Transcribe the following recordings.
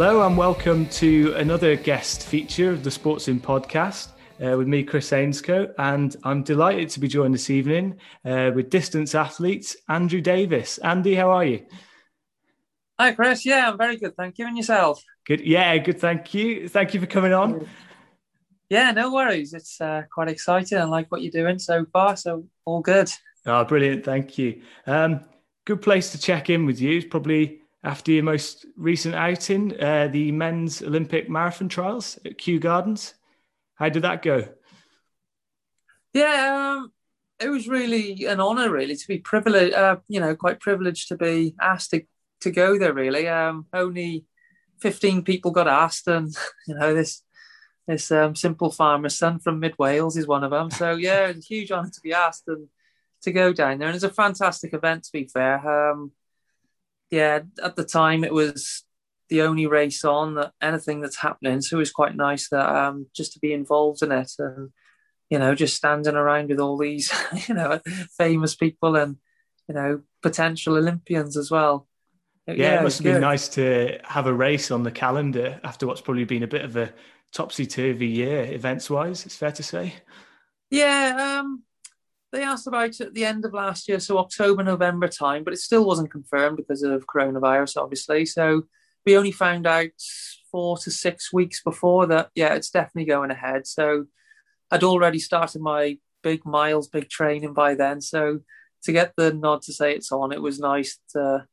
Hello and welcome to another guest feature of the Sports In podcast uh, with me, Chris Ainscote, and I'm delighted to be joined this evening uh, with distance athletes Andrew Davies. Andy, how are you? Hi, Chris. Yeah, I'm very good. Thank you. And yourself? Good. Yeah, good. Thank you. Thank you for coming on. Yeah, no worries. It's uh, quite exciting. I like what you're doing so far. So all good. Oh, brilliant. Thank you. Um, good place to check in with you is probably after your most recent outing, uh, the men's Olympic marathon trials at Kew Gardens. How did that go? Yeah, um, it was really an honour, really, to be privileged. Uh, you know, quite privileged to be asked to, to go there. Really, um, only fifteen people got asked, and you know this this um, simple farmer's son from mid Wales is one of them. So yeah, it's a huge honour to be asked and to go down there. And it's a fantastic event, to be fair. Um, yeah, at the time it was the only race on that anything that's happening. So it was quite nice that um, just to be involved in it and you know just standing around with all these you know famous people and you know potential Olympians as well. Yeah, yeah it must have good. been nice to have a race on the calendar after what's probably been a bit of a topsy turvy year events wise. It's fair to say. Yeah, um, they asked about it at the end of last year, so October, November time, but it still wasn't confirmed because of coronavirus, obviously. So we only found out four to six weeks before that, yeah, it's definitely going ahead. So I'd already started my big miles, big training by then. So to get the nod to say it's on, it was nice to,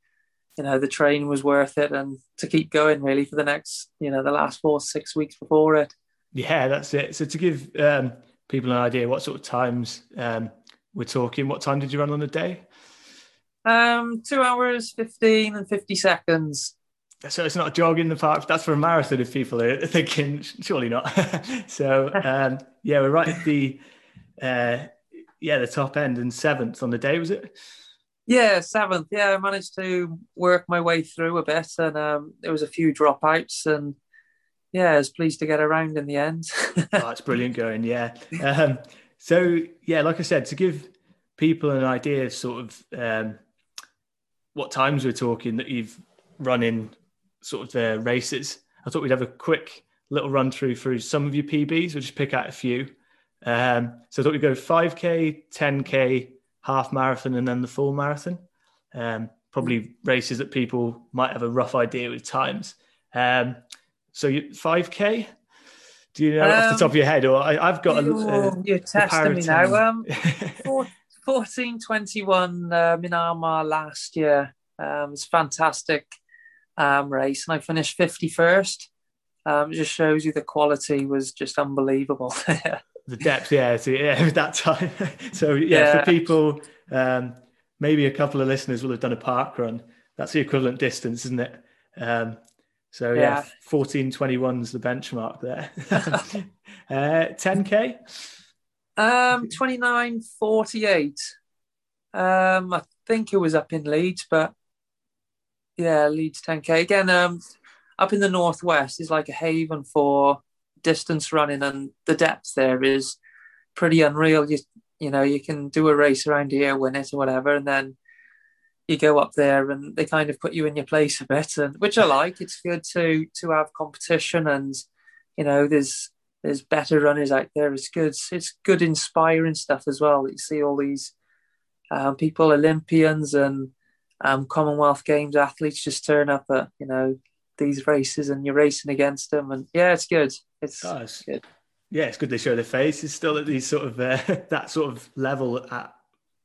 you know, the training was worth it and to keep going really for the next, you know, the last four, six weeks before it. Yeah, that's it. So to give um, people an idea what sort of times um, we're talking. What time did you run on the day? Um, two hours, 15 and 50 seconds. So it's not a jog in the park. That's for a marathon if people are thinking, surely not. so um, yeah, we're right at the uh, yeah the top end and seventh on the day, was it? Yeah, seventh. Yeah, I managed to work my way through a bit, and um, there was a few dropouts, and yeah, I was pleased to get around in the end. oh, that's brilliant going. Yeah. Um, so yeah, like I said, to give people an idea of sort of um, what times we're talking that you've run in sort of the races, I thought we'd have a quick little run through through some of your PBs. We'll just pick out a few. Um, so I thought we'd go 5k, 10k, half marathon, and then the full marathon. Um, probably races that people might have a rough idea with times. Um, so you, 5k, do you know um, off the top of your head, or I, have got a, a you're testing me now. Um, 14, 21 um, in Armagh last year. Um, it's fantastic um, race, and I finished fifty first. Um, it just shows you the quality was just unbelievable. the depth, yeah, so, yeah, that time. so yeah, yeah, for people, um, maybe a couple of listeners will have done a park run. That's the equivalent distance, isn't it? Um, so yeah, yeah 1421 is the benchmark there. uh, 10k? Um, 2948. Um, I think it was up in Leeds, but yeah, Leeds 10k. Again, um, up in the northwest is like a haven for distance running, and the depth there is pretty unreal. You you know, you can do a race around here, win it or whatever, and then you go up there and they kind of put you in your place a bit, and which I like. It's good to to have competition, and you know, there's there's better runners out there. It's good. It's good, inspiring stuff as well. You see all these um, people, Olympians and um, Commonwealth Games athletes, just turn up at you know these races, and you're racing against them, and yeah, it's good. It's, good. Yeah, it's good they show their face. It's still at these sort of uh, that sort of level at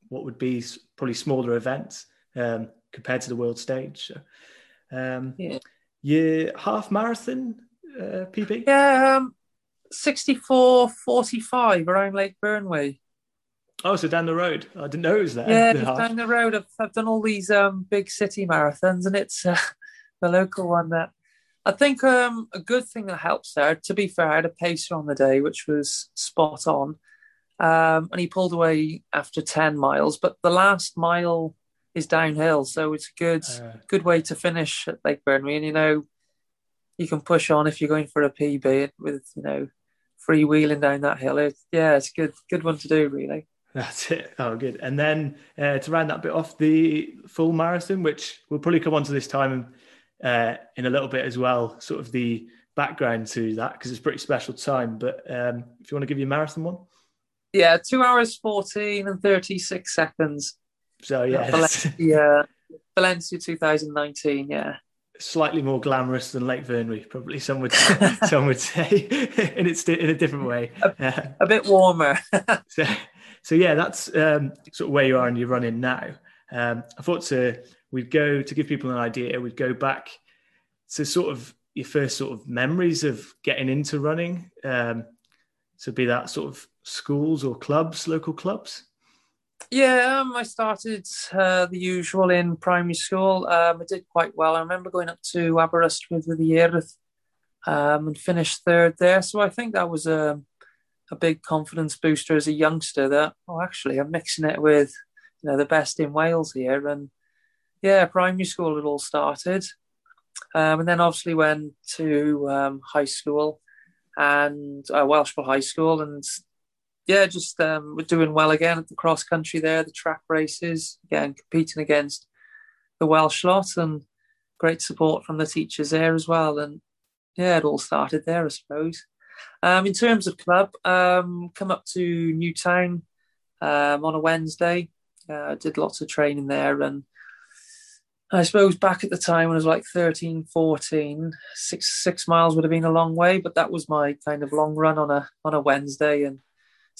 what would be probably smaller events um, compared to the world stage. So, um, yeah. Your half marathon uh, PB? Yeah, um, 64 45 around Lake Vyrnwy. Oh, so down the road. I didn't know it was there. Yeah, the down the road. I've, I've done all these um, big city marathons, and it's uh, the local one that I think um, a good thing that helps there. To be fair, I had a pacer on the day, which was spot on, um, and he pulled away after ten miles. But the last mile is downhill, so it's a good uh, good way to finish at Lake Vyrnwy. And you know, you can push on if you're going for a PB with you know freewheeling down that hill. It, yeah, it's good good one to do really. That's it. Oh, good. And then uh, to round that bit off, the full marathon, which we'll probably come on to this time uh, in a little bit as well, sort of the background to that because it's a pretty special time. But um, if you want to give your marathon one, yeah, two hours fourteen and thirty six seconds. So yeah, Valencia, Valencia 2019. Yeah, slightly more glamorous than Lake Vyrnwy, probably some would some would say, and it's in a different way. A, a bit warmer. so, so yeah, that's um, sort of where you are and you're running now. Um, I thought to we'd go to give people an idea. We'd go back to sort of your first sort of memories of getting into running. Um, so be that sort of schools or clubs, local clubs. Yeah, um, I started uh, the usual in primary school. Um, I did quite well. I remember going up to Aberystwyth with the Urdd um, and finished third there. So I think that was a, a big confidence booster as a youngster. That oh, actually, I'm mixing it with you know the best in Wales here, and yeah, primary school it all started, um, and then obviously went to um, high school and uh, Welshpool High School, and yeah, just um, we're doing well again at the cross country there, the track races, again competing against the Welsh lot, and great support from the teachers there as well. And yeah, it all started there, I suppose. Um, in terms of club, um, come up to Newtown um, on a Wednesday. Uh, did lots of training there, and I suppose back at the time when I was like 13, 14, six six miles would have been a long way, but that was my kind of long run on a on a Wednesday, and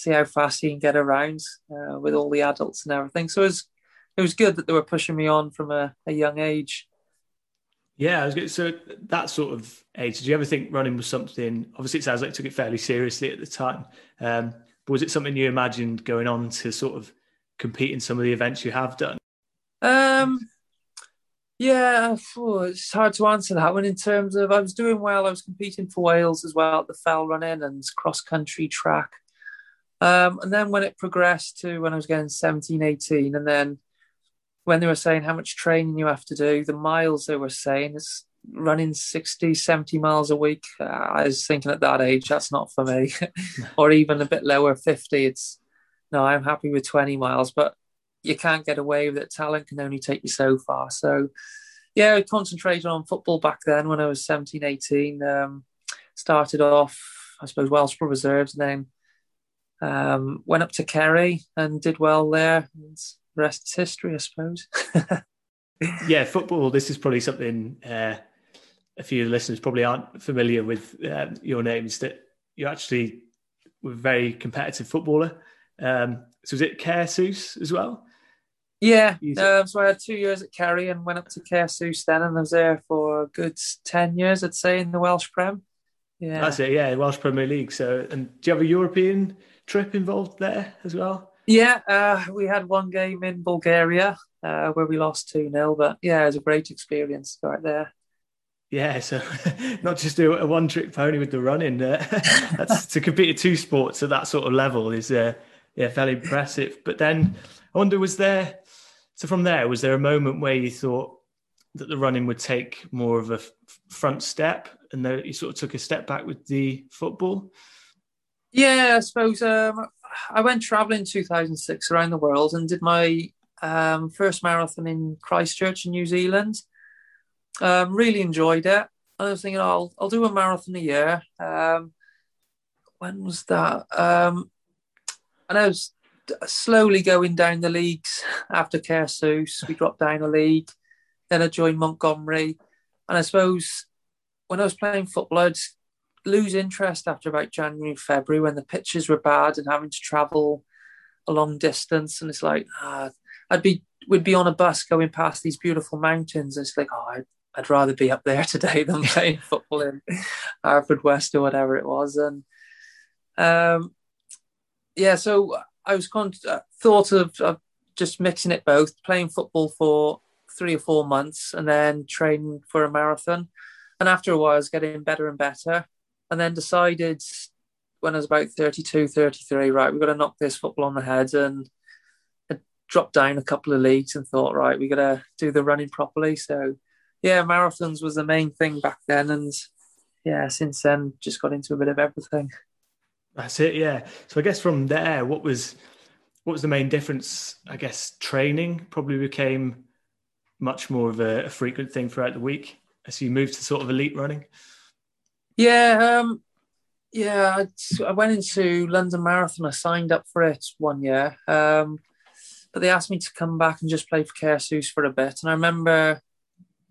see how fast you can get around uh, with all the adults and everything. So it was, it was good that they were pushing me on from a, a young age. Yeah, I was good. So that sort of age, did you ever think running was something? Obviously, it sounds like you took it fairly seriously at the time. Um, but was it something you imagined going on to sort of compete in some of the events you have done? Um, yeah, it's hard to answer that one in terms of I was doing well. I was competing for Wales as well at the fell running and cross country track. Um, and then when it progressed to when I was getting 17, 18, and then when they were saying how much training you have to do, the miles they were saying is running 60, 70 miles a week. I was thinking at that age, that's not for me. or even a bit lower, 50. It's no, I'm happy with 20 miles, but you can't get away with it. Talent can only take you so far. So, yeah, I concentrated on football back then when I was 17, 18. Um, started off, I suppose, Welshpool Reserves, and then um, went up to Kerry and did well there. And rest is history, I suppose. yeah, football. This is probably something uh, a few listeners probably aren't familiar with uh, your names. That you actually were a very competitive footballer. Um, so was it Caersws as well? Yeah, um, so I had two years at Kerry and went up to Caersws then, and I was there for a good ten years, I'd say, in the Welsh Prem. Yeah, that's it. Yeah, Welsh Premier League. So, and do you have a European trip involved there as well? Yeah, uh, we had one game in Bulgaria uh, where we lost 2 0, but yeah, it was a great experience right there. Yeah, so not just do a one trick pony with the running. Uh, that's to compete in two sports at that sort of level is uh, yeah fairly impressive. But then I wonder, was there so from there was there a moment where you thought that the running would take more of a f- front step, and that you sort of took a step back with the football? Yeah, I suppose um, I went traveling 2006 around the world and did my um, first marathon in Christchurch in New Zealand. Um, really enjoyed it. I was thinking, oh, I'll I'll do a marathon a year. Um, when was that? Um, and I was slowly going down the leagues after Caersws. We dropped down a league. Then I joined Montgomery, and I suppose when I was playing football, I'd lose interest after about January, February when the pitches were bad and having to travel a long distance. And it's like, ah, I'd be, we'd be on a bus going past these beautiful mountains. And it's like, oh, I'd, I'd rather be up there today than playing football in Haverfordwest or whatever it was. And um, yeah, so I was con- uh, thought of, of just mixing it both, playing football for three or four months and then training for a marathon. And after a while, I was getting better and better and then decided when I was about 32, 33, right, we've got to knock this football on the head and I dropped down a couple of leagues and thought, right, we got to do the running properly. So, yeah, marathons was the main thing back then. And yeah, since then, just got into a bit of everything. That's it, yeah. So I guess from there, what was what was the main difference? I guess training probably became much more of a, a frequent thing throughout the week. as you moved to sort of elite running? Yeah, um, yeah. I, I, went into London Marathon. I signed up for it one year, um, but they asked me to come back and just play for Caersws for a bit. And I remember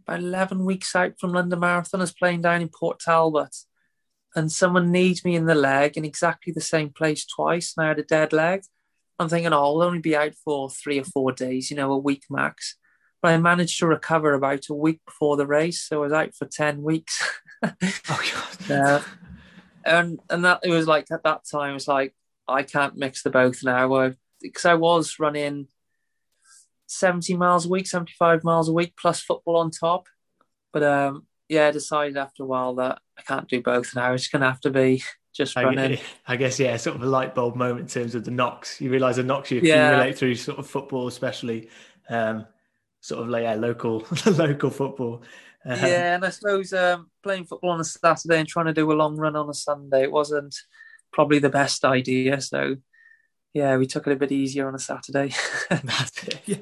about eleven weeks out from London Marathon, I was playing down in Port Talbot, and someone kneed me in the leg in exactly the same place twice, and I had a dead leg. I'm thinking, oh, I'll only be out for three or four days, you know, a week max. But I managed to recover about a week before the race, so I was out for ten weeks. oh God! Uh, and and that it was like at that time, it was like I can't mix the both now because I was running seventy miles a week, seventy five miles a week plus football on top. But um, yeah, I decided after a while that I can't do both now. It's going to have to be just running. I, guess yeah, sort of a light bulb moment in terms of the knocks. You realise the knocks you yeah. accumulate through sort of football, especially. Um, sort of like yeah, local local football. Um, yeah, and I suppose um, playing football on a Saturday and trying to do a long run on a Sunday it wasn't probably the best idea. So yeah, we took it a bit easier on a Saturday. That's it. Yeah.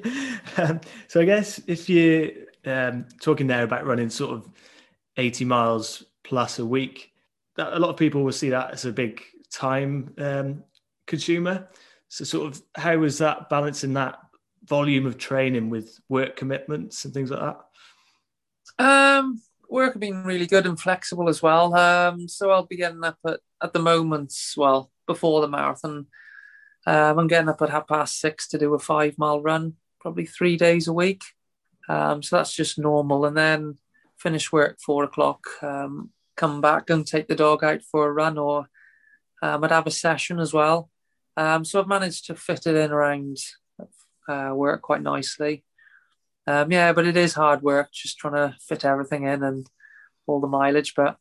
Um, so I guess if you're um, talking there about running sort of 80 miles plus a week, that, a lot of people will see that as a big time um, consumer. So sort of how was that balancing that volume of training with work commitments and things like that? Um, work have been really good and flexible as well. Um, so I'll be getting up at, at the moment, well, before the marathon, um, I'm getting up at half past six to do a five mile run, probably three days a week. Um, so that's just normal. And then finish work four o'clock, um, come back and take the dog out for a run, or um, I'd have a session as well. Um, so I've managed to fit it in around uh, work quite nicely. Um, yeah, but it is hard work just trying to fit everything in and all the mileage. But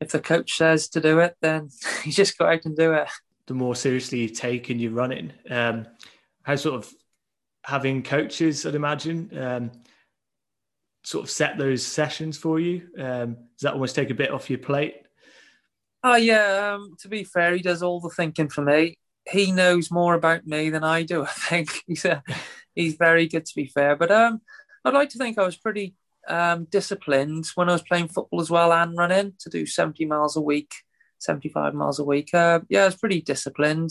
if the coach says to do it, then you just go out and do it. The more seriously you take and you're running, um, how sort of having coaches, I'd imagine, um, sort of set those sessions for you. Um, does that almost take a bit off your plate? Oh yeah. Um, to be fair, he does all the thinking for me he knows more about me than I do. I think he's a, he's very good to be fair. But um, I'd like to think I was pretty um, disciplined when I was playing football as well and running to do 70 miles a week, 75 miles a week. Uh, yeah, I was pretty disciplined.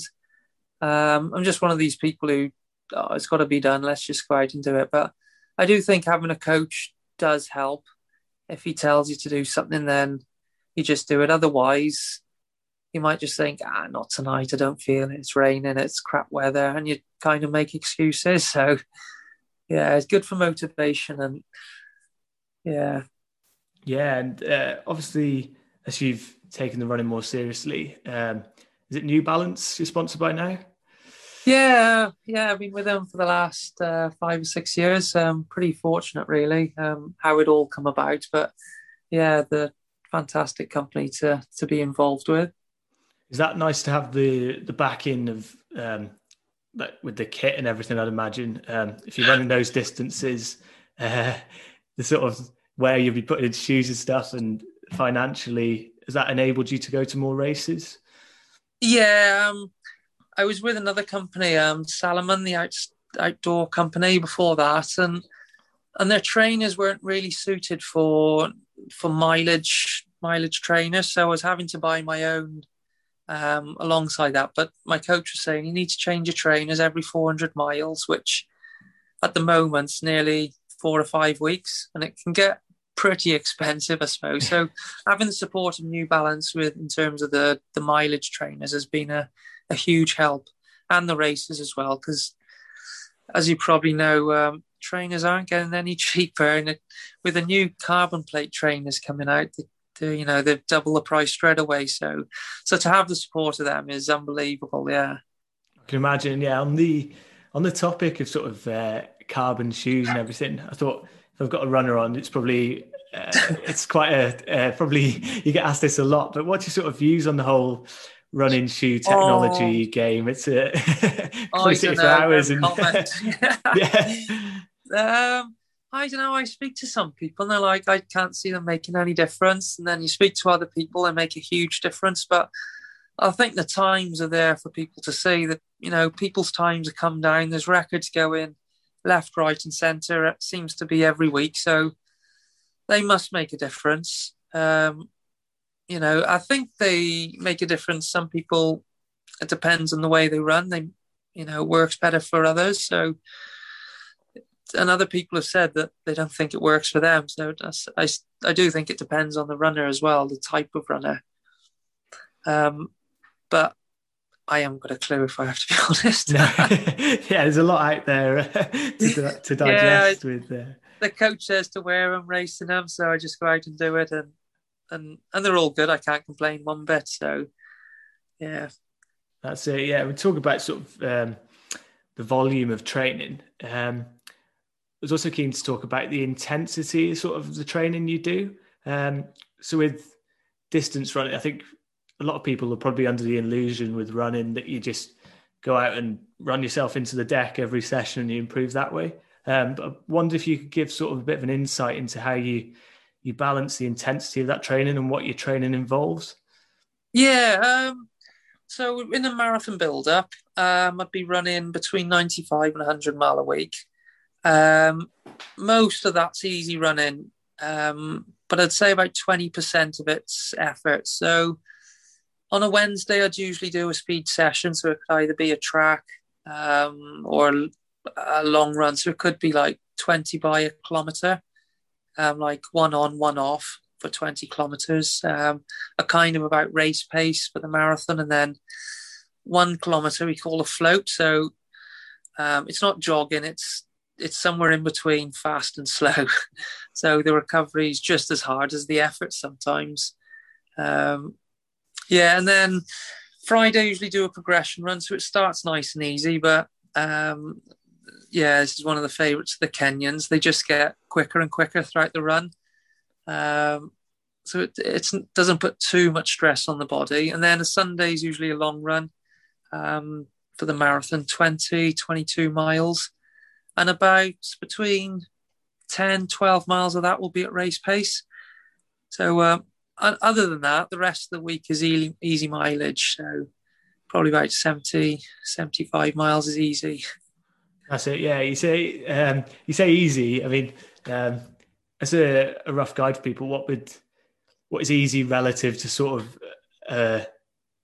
Um, I'm just one of these people who oh, it's got to be done. Let's just go out and do it. But I do think having a coach does help. If he tells you to do something, then you just do it. Otherwise, you might just think, ah, not tonight. I don't feel it. It's raining. It's crap weather, and you kind of make excuses. So, yeah, it's good for motivation, and yeah, yeah, and uh, obviously, as you've taken the running more seriously, um, is it New Balance you're sponsored by now? Yeah, yeah, I've been with them for the last uh, five or six years. Um, pretty fortunate, really, um, how it all come about. But yeah, the fantastic company to to be involved with. Is that nice to have the the backing of um, like with the kit and everything? I'd imagine um, if you're running those distances, uh, the sort of where you'll be putting in shoes and stuff, and financially, has that enabled you to go to more races? Yeah, um, I was with another company, um, Salomon, the out, outdoor company before that, and and their trainers weren't really suited for for mileage mileage trainers, so I was having to buy my own um, alongside that. But my coach was saying you need to change your trainers every 400 miles, which at the moment is nearly four or five weeks, and it can get pretty expensive, I suppose. So having the support of New Balance with in terms of the the mileage trainers has been a, a huge help, and the races as well, because as you probably know. Um, trainers aren't getting any cheaper and it, with the new carbon plate trainers coming out the to, you know they've double the price straight away. So so to have the support of them is unbelievable. Yeah, I can imagine. Yeah, on the on the topic of sort of uh, carbon shoes and everything, I thought if I've got a runner on, it's probably uh, it's quite a uh, probably you get asked this a lot. But what's your sort of views on the whole? running shoe technology oh. game. It's a oh, for hours and yeah. Um, I don't know. I speak to some people and they're like, I can't see them making any difference. And then you speak to other people, they make a huge difference. But I think the times are there for people to see that, you know, people's times have come down. There's records going left, right, and centre. It seems to be every week. So they must make a difference. Um, you know, I think they make a difference. Some people, it depends on the way they run. They, you know, works better for others. So, and other people have said that they don't think it works for them. So I, I do think it depends on the runner as well, the type of runner. Um, but I haven't got a clue if I have to be honest. no. yeah, there's a lot out there to, to digest yeah, with. Uh... The coach says to wear them, racing them, so I just go out and do it, and and and they're all good. I can't complain one bit. So, yeah, that's it. Yeah, we talk about sort of um, the volume of training. Um, was also keen to talk about the intensity, sort of the training you do. Um, so with distance running, I think a lot of people are probably under the illusion with running that you just go out and run yourself into the deck every session and you improve that way. Um, but I wonder if you could give sort of a bit of an insight into how you you balance the intensity of that training and what your training involves. Yeah. Um, so in a marathon build up, um, I'd be running between 95 and 100 mile a week. Um, most of that's easy running, um, but I'd say about 20% of it's effort. So on a Wednesday, I'd usually do a speed session. So it could either be a track um, or a long run. So it could be like 20 by a kilometer, um, like one on, one off for 20 kilometers, um, a kind of about race pace for the marathon. And then one kilometer we call a float. So um, it's not jogging, it's it's somewhere in between fast and slow. so the recovery is just as hard as the effort sometimes. Um, yeah, and then Friday I usually do a progression run, so it starts nice and easy. But um, yeah, this is one of the favourites of the Kenyans. They just get quicker and quicker throughout the run. Um, so it it's, doesn't put too much stress on the body. And then a Sunday is usually a long run um, for the marathon 20, 22 miles. And about between 10, 12 miles of that will be at race pace. So uh, other than that, the rest of the week is easy, easy mileage. So probably about 70, 75 miles is easy. That's it. Yeah, you say um, you say easy. I mean, um, as a, a, rough guide for people, what would what is easy relative to sort of uh,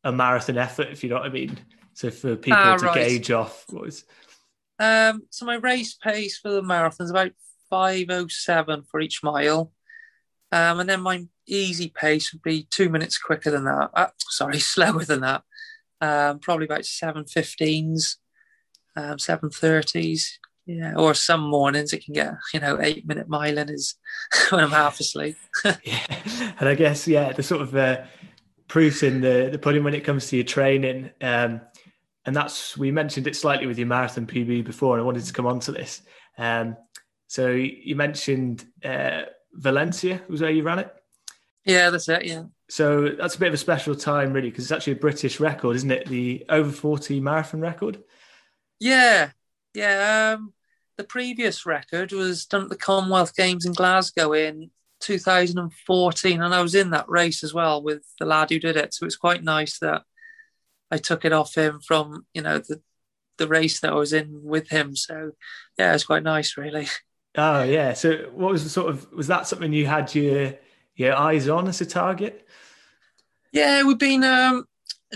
a marathon effort, if you know what I mean? So for people ah, to right. gauge off, what is um, so my race pace for the marathon is about five oh seven for each mile. Um, and then my easy pace would be two minutes quicker than that. Uh, sorry, slower than that. Um, probably about seven fifteens, um, seven thirties. Yeah, or some mornings it can get you know eight minute miling is when I'm half asleep. yeah, and I guess yeah, the sort of uh, in the the pudding when it comes to your training. Um, and that's we mentioned it slightly with your marathon PB before, and I wanted to come on to this. Um, so you mentioned uh, Valencia was where you ran it. Yeah, that's it. Yeah. So that's a bit of a special time, really, because it's actually a British record, isn't it? The over forty marathon record. Yeah, yeah. Um, the previous record was done at the Commonwealth Games in Glasgow in 2014, and I was in that race as well with the lad who did it. So it's quite nice that I took it off him from you know the the race that I was in with him. So yeah, it's quite nice, really. Oh yeah. So what was the sort of was that something you had your your eyes on as a target? Yeah, we've been um,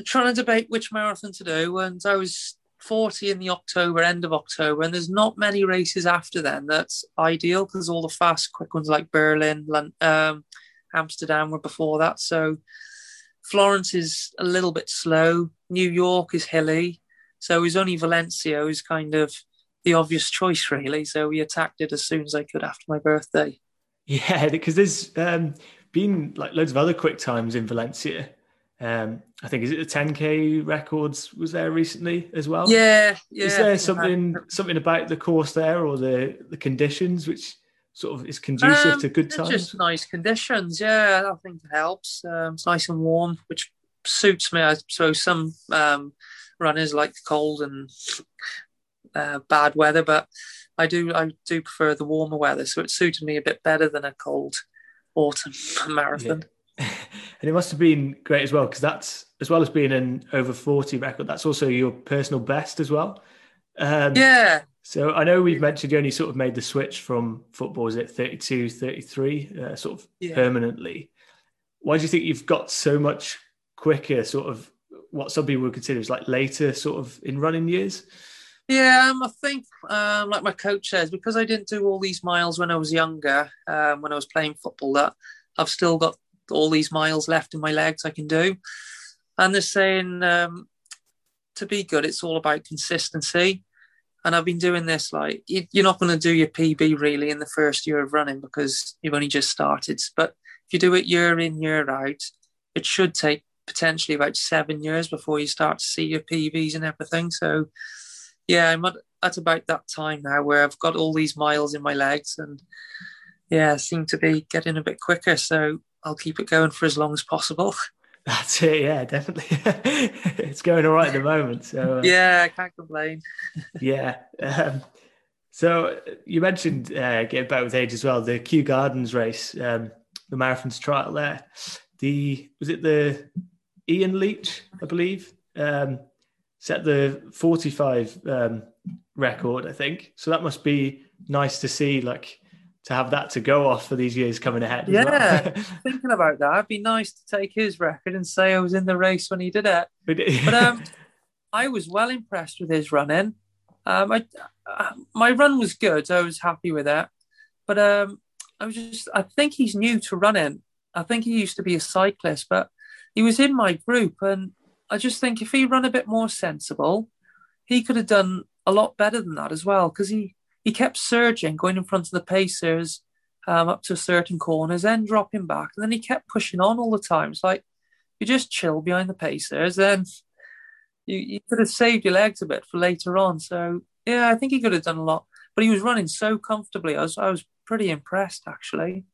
trying to debate which marathon to do, and I was 40 in the October, end of October, and there's not many races after then that's ideal because all the fast, quick ones like Berlin, um, Amsterdam were before that. So Florence is a little bit slow. New York is hilly. So it was only Valencia who's kind of the obvious choice, really. So we attacked it as soon as I could after my birthday. Yeah, because there's um, been like loads of other quick times in Valencia. Um, I think is it the 10k records was there recently as well. Yeah, yeah. Is there something something about the course there or the the conditions which sort of is conducive um, to good times? Just nice conditions. Yeah, I think it helps. Um, it's nice and warm, which suits me. I suppose some um, runners like the cold and uh, bad weather, but I do I do prefer the warmer weather, so it suited me a bit better than a cold autumn marathon. Yeah. and it must have been great as well because that's as well as being an over forty record. That's also your personal best as well. Um, yeah, So I know we've mentioned you only sort of made the switch from football, is it 32, 33, uh, sort of yeah. permanently. Why do you think you've got so much quicker, sort of what some people would consider is like later sort of in running years? Yeah, um, I think, um, like my coach says, because I didn't do all these miles when I was younger, um, when I was playing football, that I've still got all these miles left in my legs I can do. And they're saying um, to be good, it's all about consistency. And I've been doing this like you're not going to do your PB really in the first year of running because you've only just started. But if you do it year in, year out, it should take potentially about seven years before you start to see your PBs and everything. So, yeah, I'm at, at about that time now where I've got all these miles in my legs and yeah, seem to be getting a bit quicker. So I'll keep it going for as long as possible. That's it. Yeah, definitely. it's going all right at the moment. So uh, yeah, I can't complain. yeah. Um, so you mentioned uh, getting back with age as well. The Kew Gardens race, um, the marathon's trial there. The was it the Ian Leach, I believe, um, set the forty-five um, record, I think. So that must be nice to see, like to have that to go off for these years coming ahead. Yeah, well. thinking about that, it'd be nice to take his record and say I was in the race when he did it. but um, I was well impressed with his running. Um, I, uh, my run was good. I was happy with it. But um, I was just, I think he's new to running. I think he used to be a cyclist, but he was in my group. And I just think if he run a bit more sensible, he could have done a lot better than that as well. Because he, he kept surging, going in front of the pacers um, up to certain corners, then dropping back, and then he kept pushing on all the time. It's like you just chill behind the pacers, then you, you could have saved your legs a bit for later on. So yeah, I think he could have done a lot, but he was running so comfortably. I was I was pretty impressed actually.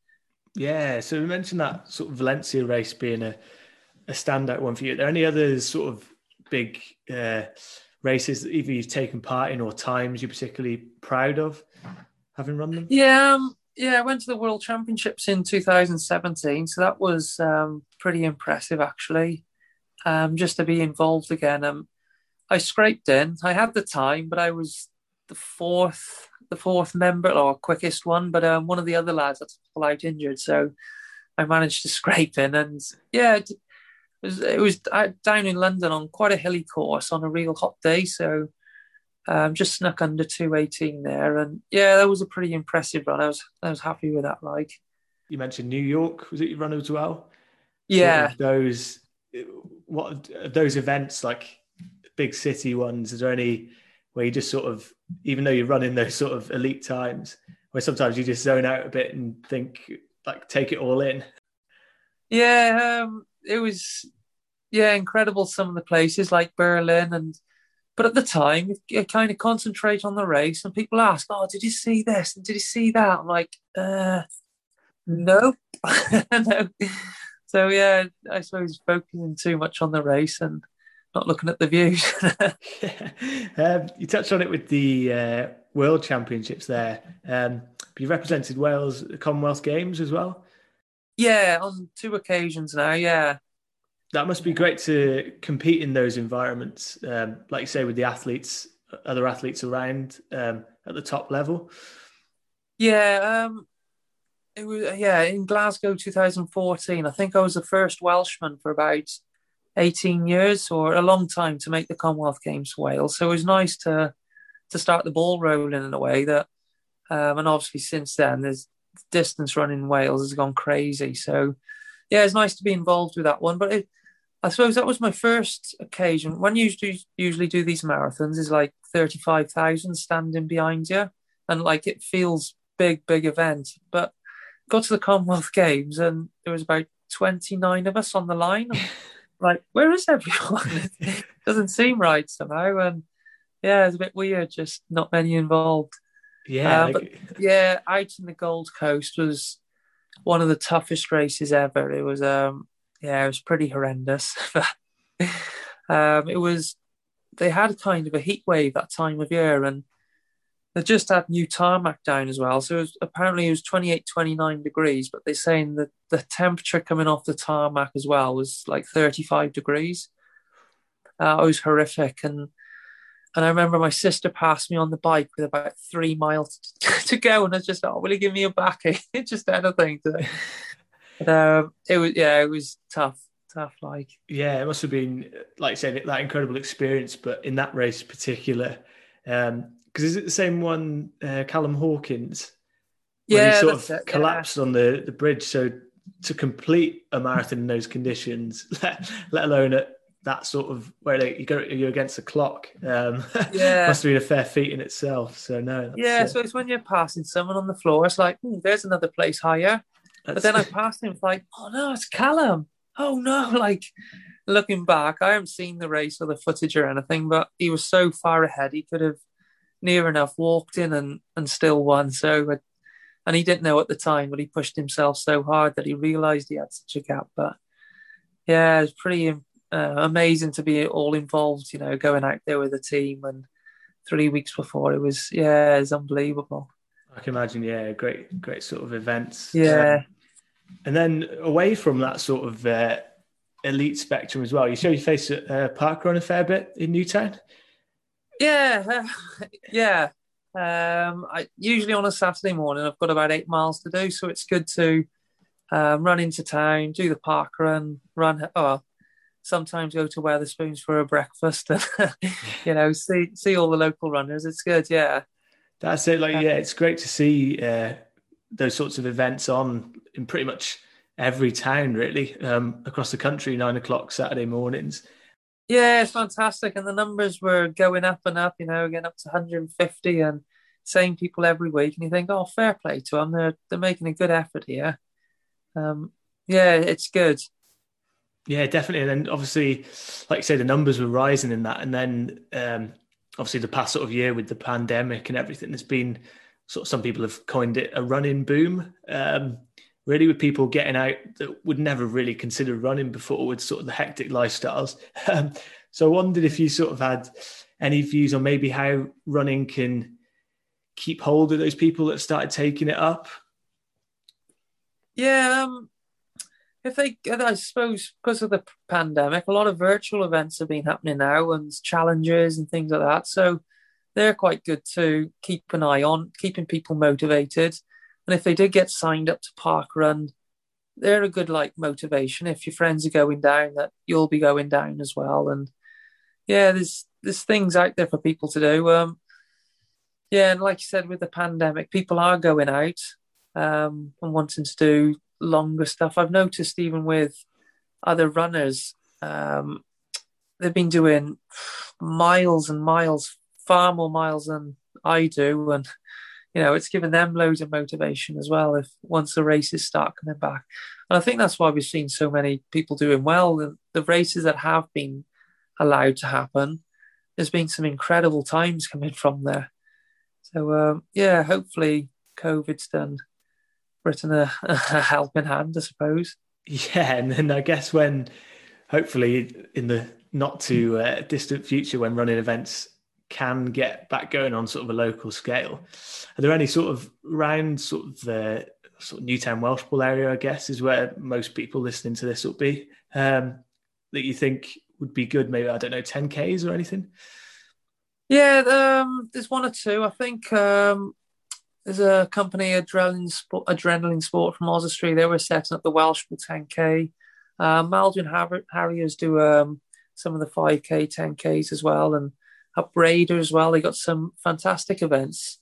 Yeah, so we mentioned that sort of Valencia race being a, a standout one for you. Are there any other sort of big uh, races that either you've taken part in or times you're particularly proud of having run them? Yeah, um, yeah, I went to the World Championships in 2017, so that was um, pretty impressive actually. Um, just to be involved again. Um, I scraped in. I had the time, but I was the fourth, the fourth member or quickest one. But um, one of the other lads had to pull out injured, so I managed to scrape in. And yeah, it was it was down in London on quite a hilly course on a real hot day, so um, just snuck under two eighteen there, and yeah, that was a pretty impressive run. I was I was happy with that. Like you mentioned, New York was it your run as well? Yeah, sort of those what those events like big city ones. Is there any where you just sort of even though you're running those sort of elite times, where sometimes you just zone out a bit and think like take it all in? Yeah, um, it was yeah incredible. Some of the places like Berlin and but at the time you kind of concentrate on the race and people ask, "Oh, did you see this? And did you see that?" I'm like, uh, no, no. So yeah, I suppose focusing too much on the race and not looking at the views. um, you touched on it with the uh, World Championships there. Um, you represented Wales Commonwealth Games as well. Yeah, on two occasions now. Yeah, that must be great to compete in those environments, um, like you say, with the athletes, other athletes around um, at the top level. Yeah, um, it was yeah in Glasgow 2014. I think I was the first Welshman for about 18 years or a long time to make the Commonwealth Games for Wales. So it was nice to to start the ball rolling in a way that, um, and obviously since then there's distance running in Wales has gone crazy. So, yeah, it's nice to be involved with that one. But it, I suppose that was my first occasion. When you usually, usually do these marathons, is like 35,000 standing behind you. And like it feels big, big event. But got to the Commonwealth Games and there was about 29 of us on the line. like, where is everyone? it doesn't seem right somehow. And yeah, it's a bit weird, just not many involved. Yeah, uh, but yeah, out in the Gold Coast was one of the toughest races ever. It was um yeah, it was pretty horrendous. um, it was they had kind of a heat wave that time of year, and they just had new tarmac down as well. So it was, apparently it was 28, 29 degrees, but they're saying that the temperature coming off the tarmac as well was like 35 degrees. Uh, it was horrific, and And I remember my sister passed me on the bike with about three miles to go, and I was just, oh, will you give me a backing? just anything. To... but um, it was, yeah, it was tough, tough. Like, yeah, it must have been, like I said, that incredible experience. But in that race, in particular, because um, is it the same one, uh, Callum Hawkins? Yeah, he sort of it, collapsed yeah. on the the bridge. So to complete a marathon in those conditions, let, let alone at that sort of where like, you go you're against the clock. Um, yeah, must have been a fair feat in itself. So no, yeah. So it's when you're passing someone on the floor, it's like, hmm, there's another place higher. But then I passed him, it's like, oh no, it's Callum. Oh no, like looking back, I haven't seen the race or the footage or anything, but he was so far ahead, he could have near enough walked in and and still won. So, and he didn't know at the time, but he pushed himself so hard that he realised he had such a gap. But yeah, it's pretty uh, amazing to be all involved, you know, going out there with a the team. And three weeks before, it was, yeah, it's unbelievable. I can imagine, yeah, great, great sort of events. Yeah. Um, and then away from that sort of uh, elite spectrum as well, you show your face at uh, Parkrun a fair bit in Newtown. Yeah, uh, yeah. Um, I usually on a Saturday morning, I've got about eight miles to do, so it's good to um, run into town, do the park run, run. Oh, sometimes go to Wetherspoons for a breakfast and you know see see all the local runners. It's good, yeah. That's it. Like, yeah, it's great to see uh, those sorts of events on in pretty much every town, really, um, across the country. Nine o'clock Saturday mornings. Yeah, it's fantastic, and the numbers were going up and up. You know, again up to 150, and same people every week. And you think, oh, fair play to them. They're they're making a good effort here. Um, yeah, it's good. Yeah, definitely. And then obviously, like you say, the numbers were rising in that. And then um, obviously the past sort of year with the pandemic and everything, there's been sort of some people have coined it a running boom. Um, really with people getting out that would never really consider running before with sort of the hectic lifestyles. Um, so I wondered if you sort of had any views on maybe how running can keep hold of those people that started taking it up. Yeah, um, if they, I suppose, because of the pandemic, a lot of virtual events have been happening now and challenges and things like that. So they're quite good to keep an eye on, keeping people motivated. And if they did get signed up to park run, they're a good like motivation. If your friends are going down, that you'll be going down as well. And yeah, there's there's things out there for people to do. Um, yeah, and like you said, with the pandemic, people are going out um, and wanting to do longer stuff. I've noticed even with other runners, um, they've been doing miles and miles, far more miles than I do, and you know it's given them loads of motivation as well. If once the races start coming back, and I think that's why we've seen so many people doing well. The, the races that have been allowed to happen, there's been some incredible times coming from there. So um, yeah, hopefully COVID's done Britain a, a helping hand, I suppose. Yeah, and then I guess when hopefully in the not too uh, distant future, when running events can get back going on sort of a local scale, are there any sort of round sort of the sort of Newtown Welshpool area? I guess is where most people listening to this will be um, that you think would be good. Maybe I don't know, ten k's or anything. Yeah, um, there's one or two. I think um, there's a company, Adrenaline Sport, Adrenaline Sport from Oswestry. They were setting up the Welshpool 10K. Uh, Maldwyn Harriers do um, some of the 5K, 10Ks as well, and up Rhayader as well. They got some fantastic events.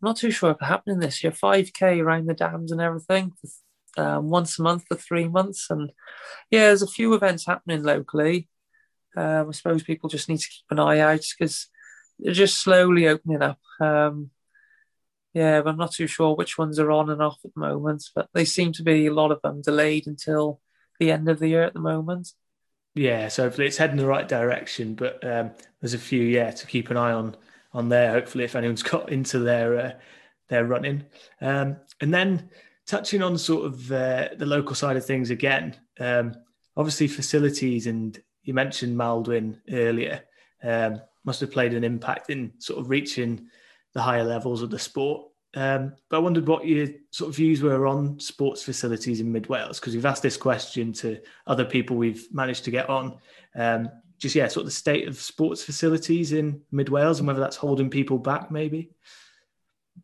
I'm not too sure if they're happening this year. 5K around the dams and everything, um, once a month for three months. And yeah, there's a few events happening locally. Um, I suppose people just need to keep an eye out because they're just slowly opening up. Um, yeah, but I'm not too sure which ones are on and off at the moment. But they seem to be a lot of them delayed until the end of the year at the moment. Yeah, so hopefully it's heading the right direction. But um, there's a few, yeah, to keep an eye on on there. Hopefully, if anyone's got into their uh, their running, um, and then touching on sort of uh, the local side of things again. Um, obviously, facilities, and you mentioned Maldwyn earlier, um, must have played an impact in sort of reaching the higher levels of the sport. Um, but I wondered what your sort of views were on sports facilities in Mid Wales because we've asked this question to other people we've managed to get on. Um, just yeah, sort of the state of sports facilities in mid Wales and whether that's holding people back, maybe.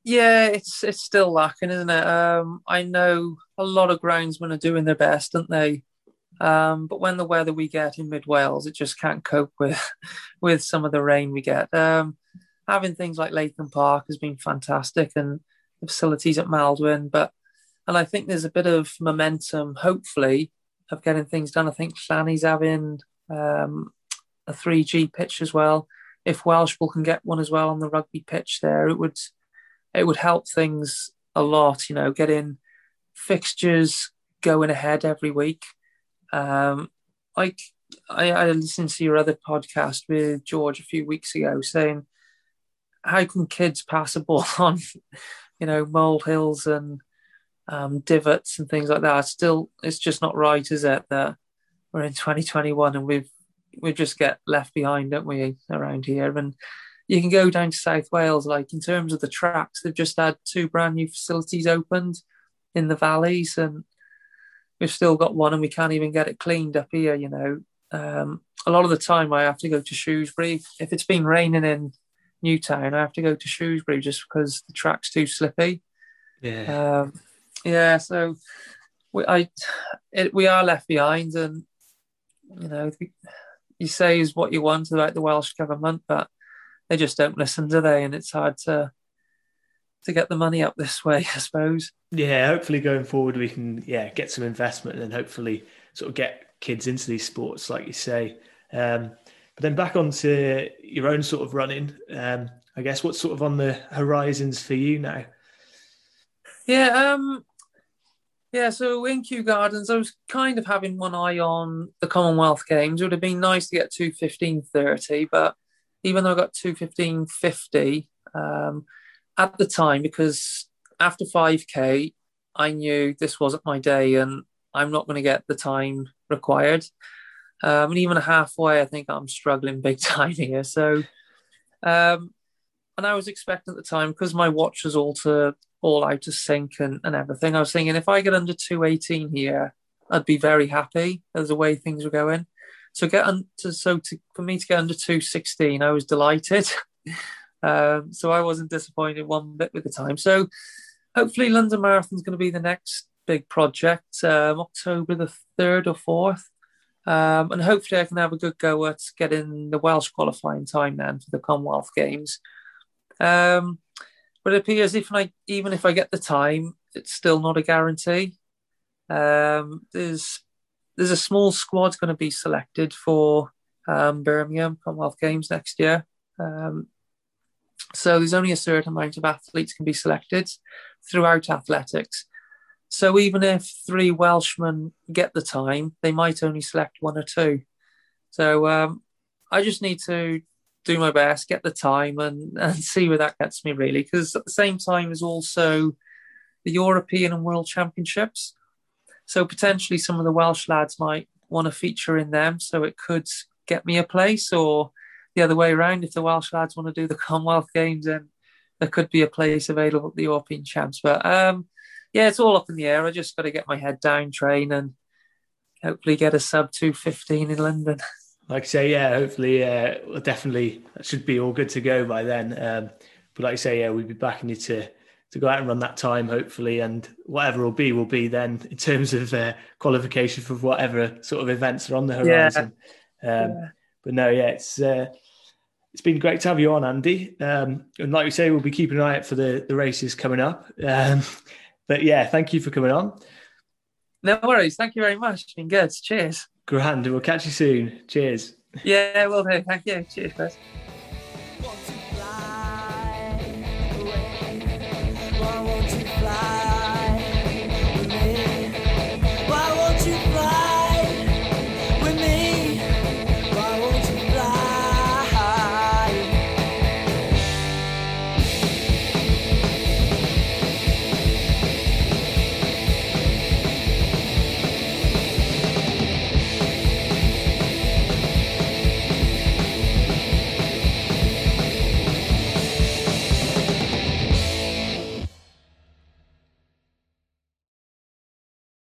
Yeah, it's it's still lacking, isn't it? Um, I know a lot of groundsmen are doing their best, aren't they? Um, but when the weather we get in mid Wales, it just can't cope with with some of the rain we get. Um, having things like Latham Park has been fantastic, and the facilities at Maldwyn. But and I think there's a bit of momentum, hopefully, of getting things done. I think Llanny's having um, a 3G pitch as well. If Welshpool can get one as well on the rugby pitch there, it would it would help things a lot. You know, getting fixtures going ahead every week. Um, like I, I listened to your other podcast with George a few weeks ago, saying how can kids pass a ball on, you know, mold hills and um, divots and things like that? Still, it's just not right, is it? That we're in 2021 and we've we just get left behind, don't we, around here? And you can go down to South Wales, like in terms of the tracks, they've just had two brand new facilities opened in the valleys, and we've still got one, and we can't even get it cleaned up here. You know, um, a lot of the time I have to go to Shrewsbury if it's been raining in Newtown. I have to go to Shrewsbury just because the track's too slippy. Yeah, um, yeah. So we, I, it, we are left behind, and you know, you say is what you want about the Welsh government, but they just don't listen, do they? And it's hard to to get the money up this way, I suppose. Yeah, hopefully going forward we can yeah get some investment and hopefully sort of get kids into these sports, like you say. Um, but then back onto your own sort of running. Um, I guess what's sort of on the horizons for you now? Yeah, um, yeah. So in Kew Gardens, I was kind of having one eye on the Commonwealth Games. It would have been nice to get two fifteen thirty, but even though I got two fifteen fifty um, at the time, because after five k, I knew this wasn't my day, and I'm not going to get the time required. Um, and even halfway, I think I'm struggling big time here. So, um, and I was expecting at the time because my watch was all to all out of sync and, and everything. I was thinking if I get under 218 here, I'd be very happy as the way things were going. So get to so to, for me to get under 216, I was delighted. um, so I wasn't disappointed one bit with the time. So hopefully London Marathon is going to be the next big project, um, October the third or fourth. Um, and hopefully I can have a good go at getting the Welsh qualifying time then for the Commonwealth Games. Um, but it appears if I even if I get the time, it's still not a guarantee. Um, there's there's a small squad going to be selected for um, Birmingham Commonwealth Games next year. Um, so there's only a certain amount of athletes can be selected throughout athletics. So even if three Welshmen get the time, they might only select one or two. So um, I just need to do my best, get the time, and, and see where that gets me really. Because at the same time is also the European and World Championships. So potentially some of the Welsh lads might want to feature in them. So it could get me a place, or the other way around. If the Welsh lads want to do the Commonwealth Games, then there could be a place available at the European Champs. But um, yeah, it's all up in the air. I just got to get my head down, train, and hopefully get a sub two fifteen in London. Like I say, yeah, hopefully, uh, well, definitely should be all good to go by then. Um, but like I say, yeah, we'll be backing you to to go out and run that time, hopefully, and whatever will be will be then in terms of uh, qualification for whatever sort of events are on the horizon. Yeah. Um, yeah. But no, yeah, it's uh, it's been great to have you on, Andy. Um, and like we say, we'll be keeping an eye out for the the races coming up. Um, but yeah, thank you for coming on. No worries. Thank you very much. It's been good. Cheers. Grand. We'll catch you soon. Cheers. Yeah, well, do. Thank you. Cheers, guys.